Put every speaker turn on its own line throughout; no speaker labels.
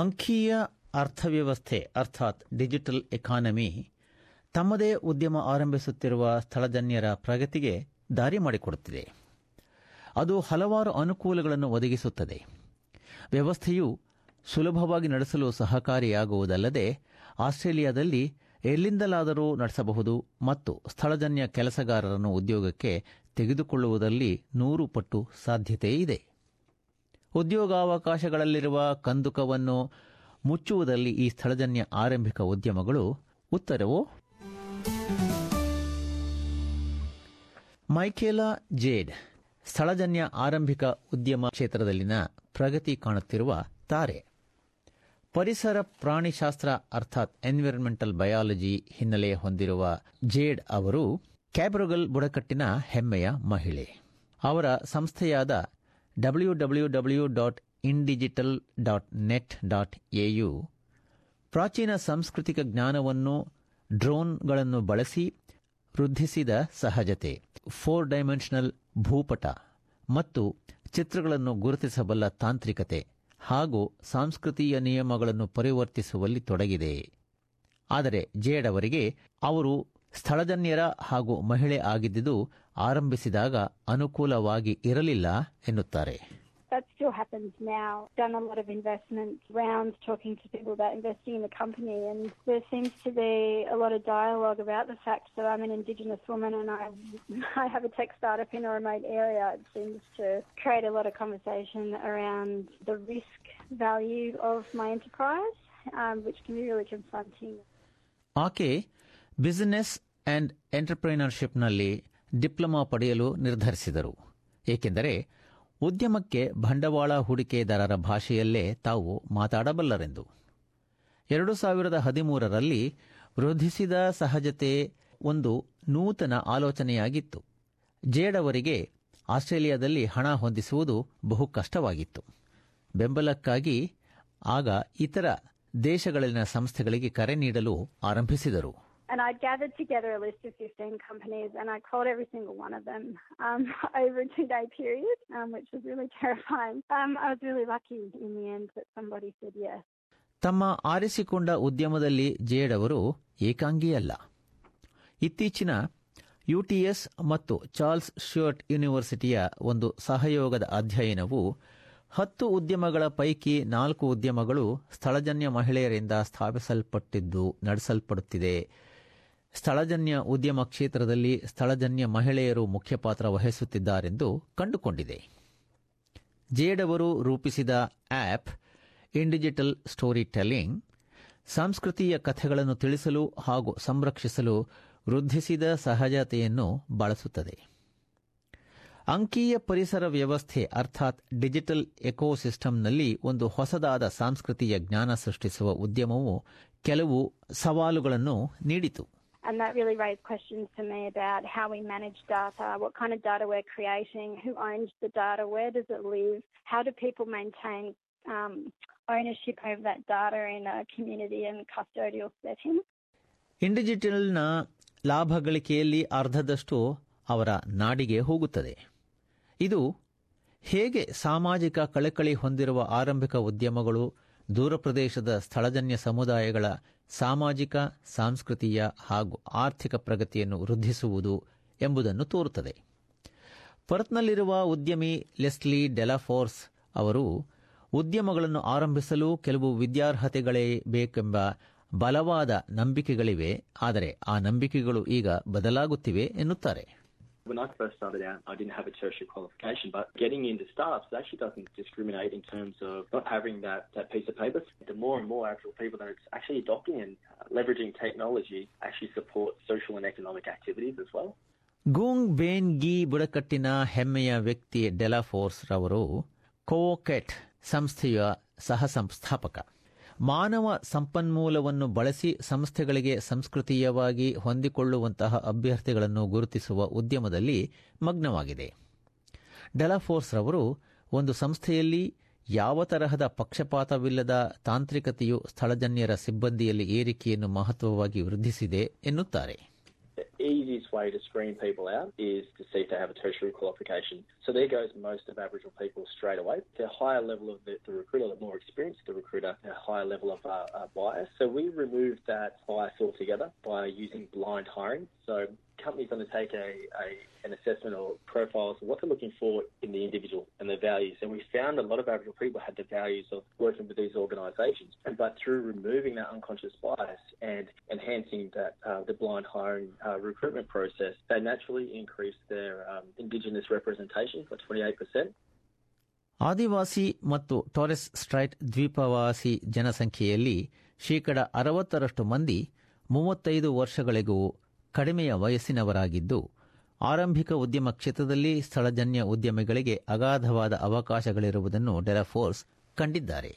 ಅಂಕೀಯ ಅರ್ಥವ್ಯವಸ್ಥೆ, ಅರ್ಥಾತ್ digital economy, ತಮ್ಮದೇ ಉದ್ಯಮ ಆರಂಭಿಸುತ್ತಿರುವ ಸ್ಥಳಜನ್ಯರ ಪ್ರಗತಿಗೆ ದಾರಿ ಮಾಡಿಕೊಡುತ್ತಿದೆ. ಅದು ಹಲವಾರು ಅನುಕೂಲಗಳನ್ನು ಒದಗಿಸುತ್ತದೆ. ವ್ಯವಸ್ಥೆಯು ಸುಲಭವಾಗಿ ನಡೆಸಲು ಸಹಕಾರಿಯಾಗುವುದಲ್ಲದೆ ಆಸ್ಟ್ರೇಲಿಯಾದಲ್ಲಿ ಎಲ್ಲಿಂದಲಾದರೂ ನಡೆಸಬಹುದು ಮತ್ತು ಸ್ಥಳಜನ್ಯ ಕೆಲಸಗಾರರನ್ನು ಉದ್ಯೋಗಕ್ಕೆ ತೆಗೆದುಕೊಳ್ಳುವುದರಲ್ಲಿ ನೂರು ಪಟ್ಟು ಸಾಧ್ಯತೆ ಇದೆ ಉದ್ಯೋಗಾವಕಾಶಗಳಲ್ಲಿರುವ ಕಂದುಕವನ್ನು ಮುಚ್ಚುವುದರಲ್ಲಿ ಈ ಸ್ಥಳಜನ್ಯ ಆರಂಭಿಕ ಉದ್ಯಮಗಳು ಉತ್ತರವು? ಮೈಕೇಲಾ ಜೇಡ್, ಸ್ಥಳಜನ್ಯ ಆರಂಭಿಕ ಉದ್ಯಮ ಕ್ಷೇತ್ರದಲ್ಲಿನ ಪ್ರಗತಿ ಕಾಣುತ್ತಿರುವ ತಾರೆ. ಪರಿಸರ ಪ್ರಾಣಿಶಾಸ್ತ್ರ ಅರ್ಥಾತ್ ಎನ್ವಿರಾನ್ಮೆಂಟಲ್ ಬಯಾಲಜಿ ಹಿನ್ನೆಲೆ ಹೊಂದಿರುವ ಜೇಡ್ ಅವರು ಕ್ಯಾಬ್ರಗಲ್ ಬುಡಕಟ್ಟಿನ ಹೆಮ್ಮೆಯ ಮಹಿಳೆ. ಅವರ ಸಂಸ್ಥೆಯಾದ W W W dot dot net dot AU ಪ್ರಾಚೀನ ಸಾಂಸ್ಕೃತಿಕ ಜ್ಞಾನವನ್ನು ಡ್ರೋನ್ಗಳನ್ನು ಬಳಸಿ ವೃದ್ಧಿಸಿದ ಸಹಜತೆ. ಫೋರ್ ಡೈಮೆನ್ಷನಲ್ ಭೂಪಟ ಮತ್ತು ಚಿತ್ರಗಳನ್ನು ಗುರುತಿಸಬಲ್ಲ ತಾಂತ್ರಿಕತೆ ಹಾಗೂ ಸಾಂಸ್ಕೃತಿಯ ನಿಯಮಗಳನ್ನು ಪರಿವರ್ತಿಸುವಲ್ಲಿ ತೊಡಗಿದೆ. ಆದರೆ ಜೇಡ್ ಅವರಿಗೆ ಅವರು ಸ್ಥಳಜನ್ಯರ ಹಾಗೂ ಮಹಿಳೆ ಆಗಿದ್ದುದು ಆರಂಭಿಸಿದಾಗ ಅನುಕೂಲವಾಗಿ ಇರಲಿಲ್ಲ ಎನ್ನುತ್ತಾರೆ
That still happens now. Done a lot of investment rounds talking to people about investing in the company, and there seems to be a lot of dialogue about the fact that I'm an Indigenous woman and I, I have a tech startup in a remote area. It seems to create a lot of conversation around the risk value of my enterprise, um, which can be really confronting.
ಆಕೆ business and ಎಂಟರ್ಪ್ರಿನರ್ಶಿಪ್ನಲ್ಲಿ diploma ಪಡೆಯಲು ನಿರ್ಧರಿಸಿದರು. ಏಕೆಂದರೆ ಉದ್ಯಮಕ್ಕೆ ಬಂಡವಾಳ ಹೂಡಿಕೆದಾರರ ಭಾಷೆಯಲ್ಲೇ ತಾವು ಮಾತಾಡಬಲ್ಲರೆಂದು. ಎರಡು ಸಾವಿರದ ಹದಿಮೂರರಲ್ಲಿ ವೃದ್ಧಿಸಿದ ಸಹಜತೆ ಒಂದು ನೂತನ ಆಲೋಚನೆಯಾಗಿತ್ತು. ಜೇಡವರಿಗೆ ಆಸ್ಟ್ರೇಲಿಯಾದಲ್ಲಿ ಹಣ ಹೊಂದಿಸುವುದು ಬಹು ಕಷ್ಟವಾಗಿತ್ತು. ಬೆಂಬಲಕ್ಕಾಗಿ ಆಗ ಇತರ ದೇಶಗಳಲ್ಲಿನ ಸಂಸ್ಥೆಗಳಿಗೆ ಕರೆ ನೀಡಲು ಆರಂಭಿಸಿದರು.
And I gathered together a list of 15 companies and I called every single one of them um, over a two day period, um, which was really terrifying. Um, I was really lucky in the end that somebody said yes.
ತಮ್ಮ ಆರಿಸಿಕೊಂಡ ಉದ್ಯಮದಲ್ಲಿ jade ಅವರು ಏಕಾಂಗಿಯಲ್ಲ ಇತ್ತೀಚಿನ UTS ಮತ್ತು Charles ಶ್ಯೂರ್ಟ್ ಯೂನಿವರ್ಸಿಟಿಯ ಒಂದು ಸಹಯೋಗದ ಅಧ್ಯಯನವು ಹತ್ತು ಉದ್ಯಮಗಳ ಪೈಕಿ ನಾಲ್ಕು ಉದ್ಯಮಗಳು ಸ್ಥಳಜನ್ಯ ಮಹಿಳೆಯರಿಂದ ಸ್ಥಾಪಿಸಲ್ಪಟ್ಟಿದ್ದು ನಡೆಸಲ್ಪಡುತ್ತಿದೆ ಸ್ಥಳಜನ್ಯ ಉದ್ಯಮ ಕ್ಷೇತ್ರದಲ್ಲಿ ಸ್ಥಳಜನ್ಯ ಮಹಿಳೆಯರು ಮುಖ್ಯ ಪಾತ್ರ ವಹಿಸುತ್ತಿದ್ದಾರೆಂದು ಕಂಡುಕೊಂಡಿದೆ. ಜೇಡ್ ಅವರು ರೂಪಿಸಿದ ಆಪ್ ಇಂಡಿಜಿಟಲ್ ಸ್ಟೋರಿ ಟೆಲ್ಲಿಂಗ್ ಸಂಸ್ಕೃತಿಯ ಕಥೆಗಳನ್ನು ತಿಳಿಸಲು ಹಾಗೂ ಸಂರಕ್ಷಿಸಲು ವೃದ್ಧಿಸಿದ ಸಹಜತೆಯನ್ನು ಬಳಸುತ್ತದೆ. ಅಂಕೀಯ ಪರಿಸರ ವ್ಯವಸ್ಥೆ ಅರ್ಥಾತ್ ಡಿಜಿಟಲ್ ಎಕೋಸಿಸ್ಟಂನಲ್ಲಿ ಒಂದು ಹೊಸದಾದ ಸಾಂಸ್ಕೃತಿಯ ಜ್ಞಾನ ಸೃಷ್ಟಿಸುವ ಉದ್ಯಮವು ಕೆಲವು ಸವಾಲುಗಳನ್ನು ನೀಡಿತು.
And that really raised questions to me about how we manage data, what kind of data we're creating, who owns the data, where does it live, how do people maintain um, ownership over that data in a community and custodial setting.
ಇಂಡಿಜಿಟಲ್ನ ಲಾಭ ಗಳಿಕೆಯಲ್ಲಿ ಅರ್ಧದಷ್ಟು ಅವರ ನಾಡಿಗೆ ಹೋಗುತ್ತದೆ ಇದು ಹೇಗೆ ಸಾಮಾಜಿಕ ಕಳಕಳಿ ಹೊಂದಿರುವ ಆರಂಭಿಕ ಉದ್ಯಮಗಳು ದೂರ ಪ್ರದೇಶದ ಸ್ಥಳಜನ್ಯ ಸಮುದಾಯಗಳ ಸಾಮಾಜಿಕ ಸಾಂಸ್ಕೃತಿಯ ಹಾಗೂ ಆರ್ಥಿಕ ಪ್ರಗತಿಯನ್ನು ವೃದ್ಧಿಸುವುದು ಎಂಬುದನ್ನು ತೋರುತ್ತದೆ. ಪರತ್ನಲ್ಲಿರುವ ಉದ್ಯಮಿ ಲೆಸ್ಲಿ ಡೆಲಾಫೋರ್ಸ್ ಅವರು, ಉದ್ಯಮಗಳನ್ನು ಆರಂಭಿಸಲು ಕೆಲವು ವಿದ್ಯಾರ್ಹತೆಗಳೇ ಬೇಕೆಂಬ ಬಲವಾದ ನಂಬಿಕೆಗಳಿವೆ, ಆದರೆ ಆ ನಂಬಿಕೆಗಳು ಈಗ ಬದಲಾಗುತ್ತಿವೆ ಎನ್ನುತ್ತಾರೆ.
When I first started out, I didn't have a tertiary qualification, but getting into startups actually doesn't discriminate in terms of not having that, that piece of paper. The more and more Aboriginal people that it's actually adopting and uh, leveraging technology actually support social and economic activities as well.
ಗೂಂಗ್ ಬೇನ್ ಗಿ ಬುಡಕಟ್ಟಿನ ಹೆಮ್ಮೆಯ ವ್ಯಕ್ತಿ ಡೆಲಾಫೋರ್ಸ್ ರವರು ಕೋಕೆಟ್ ಸಂಸ್ಥೆಯ ಸಹ ಸಂಸ್ಥಾಪಕ ಮಾನವ ಸಂಪನ್ಮೂಲವನ್ನು ಬಳಸಿ ಸಂಸ್ಥೆಗಳಿಗೆ ಸಂಸ್ಕೃತೀಯವಾಗಿ ಹೊಂದಿಕೊಳ್ಳುವಂತಹ ಅಭ್ಯರ್ಥಿಗಳನ್ನು ಗುರುತಿಸುವ ಉದ್ಯಮದಲ್ಲಿ ಮಗ್ನವಾಗಿದೆ. ಡೆಲಾಫೋರ್ಸ್ ರವರು ಒಂದು ಸಂಸ್ಥೆಯಲ್ಲಿ ಯಾವ ತರಹದ ಪಕ್ಷಪಾತವಿಲ್ಲದ ತಾಂತ್ರಿಕತೆಯು ಸ್ಥಳಜನ್ಯರ ಸಿಬ್ಬಂದಿಯಲ್ಲಿ ಏರಿಕೆಯನ್ನು ಮಹತ್ವವಾಗಿ ವೃದ್ಧಿಸಿದೆ ಎನ್ನುತ್ತಾರೆ.
Easiest way to screen people out is to see if they have a tertiary qualification. So there goes most of Aboriginal people straight away. The higher level of the, the recruiter, the more experienced the recruiter, a higher level of uh, uh, bias. So we removed that bias altogether by using blind hiring. So companies undertake a, a, an assessment or profiles of what they're looking for in the individual and their values. And we found a lot of Aboriginal people had the values of working with these organisations. And but through removing that unconscious bias and enhancing that uh, the blind hiring uh, recruitment process, they naturally increased their um, Indigenous representation by 28%.
ಆದಿವಾಸಿ ಮತ್ತು ಟಾರೆಸ್ straight ದ್ವೀಪವಾಸಿ ಜನಸಂಖ್ಯೆಯಲ್ಲಿ ಶೇಕಡ ಅರವತ್ತರಷ್ಟು ಮಂದಿ ಮೂವತ್ತೈದು ವರ್ಷಗಳಿಗೂ ಕಡಿಮೆಯ ವಯಸ್ಸಿನವರಾಗಿದ್ದು ಆರಂಭಿಕ ಉದ್ಯಮ ಕ್ಷೇತ್ರದಲ್ಲಿ ಸ್ಥಳಜನ್ಯ ಉದ್ಯಮಿಗಳಿಗೆ ಅಗಾಧವಾದ ಅವಕಾಶಗಳಿರುವುದನ್ನು ಡೆಲಫೋರ್ಸ್ ಕಂಡಿದ್ದಾರೆ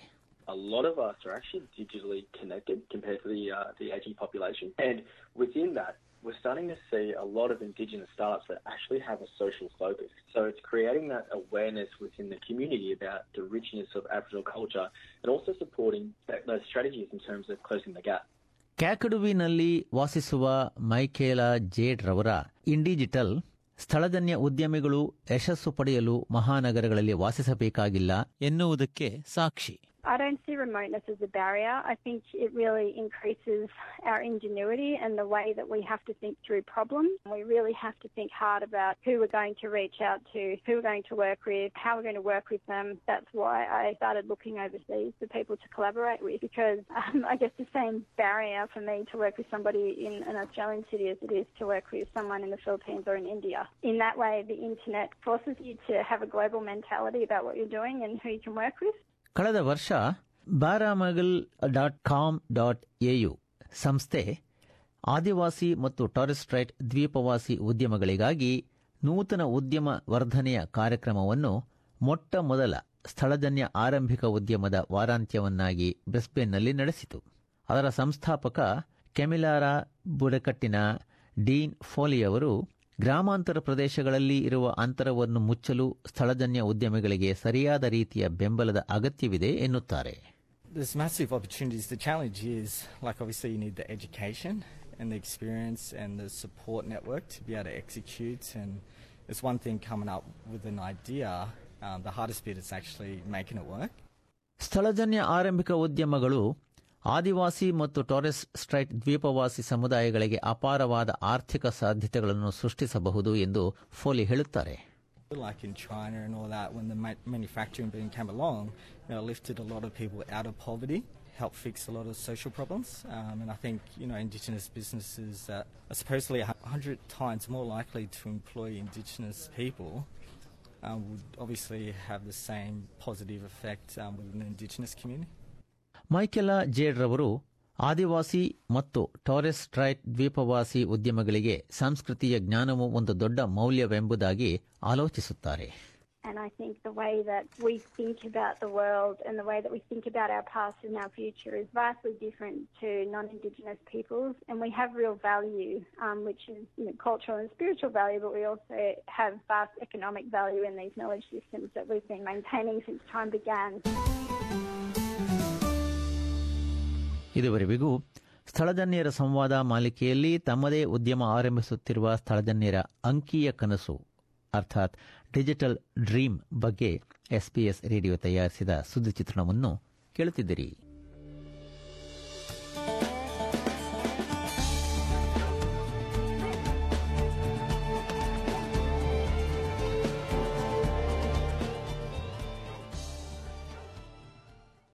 a lot of us are actually digitally connected compared to the uh, the aging population, and within that, we're starting to see a lot of Indigenous startups that actually have a social focus. So it's creating that awareness within the community about the richness of Aboriginal culture, and also supporting that, those strategies in terms of closing the gap.
ಕ್ಯಾಕಡುವಿನಲ್ಲಿ ವಾಸಿಸುವ ಮೈಕೇಲಾ jade ರವರ ಇಂಡಿಜಿಟಲ್ ಸ್ಥಳಜನ್ಯ ಉದ್ಯಮಿಗಳು ಯಶಸ್ಸು ಪಡೆಯಲು ಮಹಾನಗರಗಳಲ್ಲಿ ವಾಸಿಸಬೇಕಾಗಿಲ್ಲ ಎನ್ನುವುದಕ್ಕೆ ಸಾಕ್ಷಿ.
I don't see remoteness as a barrier. I think it really increases our ingenuity and the way that we have to think through problems. We really have to think hard about who we're going to reach out to, who we're going to work with, how we're going to work with them. That's why I started looking overseas for people to collaborate with because um, I guess the same barrier for me to work with somebody in an Australian city as it is to work with someone in the Philippines or in India. In that way, the internet forces you to have a global mentality about what you're doing and who you can work with.
ಕಳೆದ ವರ್ಷ ಬಾರಾಮಗಲ್ dot com dot A U ಸಂಸ್ಥೆ ಆದಿವಾಸಿ ಮತ್ತು ಟಾರೆಸ್ಟ್ರೈಟ್ ದ್ವೀಪವಾಸಿ ಉದ್ಯಮಗಳಿಗಾಗಿ ನೂತನ ಉದ್ಯಮ ವರ್ಧನೆಯ ಕಾರ್ಯಕ್ರಮವನ್ನು ಮೊಟ್ಟ ಮೊದಲ ಸ್ಥಳಜನ್ಯ ಆರಂಭಿಕ ಉದ್ಯಮದ ವಾರಾಂತ್ಯವನ್ನಾಗಿ ಬ್ರಿಸ್ಬೇನ್ನಲ್ಲಿ ನಡೆಸಿತು. ಅದರ ಸಂಸ್ಥಾಪಕ ಕೆಮಿಲಾರಾ ಬುಡಕಟ್ಟಿನ ಡೀನ್ ಫೋಲಿಯವರು ಗ್ರಾಮಾಂತರ ಪ್ರದೇಶಗಳಲ್ಲಿ ಇರುವ ಅಂತರವನ್ನು ಮುಚ್ಚಲು ಸ್ಥಳಜನ್ಯ ಉದ್ಯಮಿಗಳಿಗೆ ಸರಿಯಾದ ರೀತಿಯ ಬೆಂಬಲದ ಅಗತ್ಯವಿದೆ ಎನ್ನುತ್ತಾರೆ
There's massive opportunities. The challenge is, like, obviously, you need the education and the experience and the support network to be able to execute. And it's one thing coming up with an idea. Um, the hardest bit is actually making it work.
ಸ್ಥಳಜನ್ಯ ಆರಂಭಿಕ ಉದ್ಯಮಗಳು ಆದಿವಾಸಿ ಮತ್ತು ಟೊರೆಸ್ straight ದ್ವೀಪವಾಸಿ ಸಮುದಾಯಗಳಿಗೆ ಅಪಾರವಾದ ಆರ್ಥಿಕ ಸಾಧ್ಯತೆಗಳನ್ನು ಸೃಷ್ಟಿಸಬಹುದು ಎಂದು ಫೋಲಿ ಹೇಳುತ್ತಾರೆ
Like in China and all that, when the ma- manufacturing boom came along, you know, lifted a lot of people out of poverty, helped fix a lot of social problems. Um, and I think, you know, Indigenous businesses that are supposedly a hundred times more likely to employ Indigenous people um, would obviously have the same positive effect um, within the Indigenous community.
ಮೈಕೆಲಾ jade ರವರು ಆದಿವಾಸಿ ಮತ್ತು ಟಾರೆಸ್ straight ದ್ವೀಪವಾಸಿ ಉದ್ಯಮಗಳಿಗೆ ಸಂಸ್ಕೃತಿಯ ಜ್ಞಾನವು ಒಂದು ದೊಡ್ಡ ಮೌಲ್ಯವೆಂಬುದಾಗಿ ಆಲೋಚಿಸುತ್ತಾರೆ
And I think the way that we think about the world and the way that we think about our past and our future is vastly different to non-Indigenous peoples. And we have real value, um, which is you know, cultural and spiritual value, but we also have vast economic value in these knowledge systems that we've been maintaining since time began.
ಇದುವರೆವಿಗೂ ಸ್ಥಳಜನ್ಯರ ಸಂವಾದ ಮಾಲಿಕೆಯಲ್ಲಿ ತಮ್ಮದೇ ಉದ್ಯಮ ಆರಂಭಿಸುತ್ತಿರುವ ಸ್ಥಳಜನ್ಯರ ಅಂಕೀಯ ಕನಸು, ಅರ್ಥಾತ್ digital dream ಬಗ್ಗೆ SPS radio ತಯಾರಿಸಿದ ಸುದ್ದಿ ಚಿತ್ರಣವನ್ನು ಕೇಳುತ್ತಿದ್ದಿರಿ.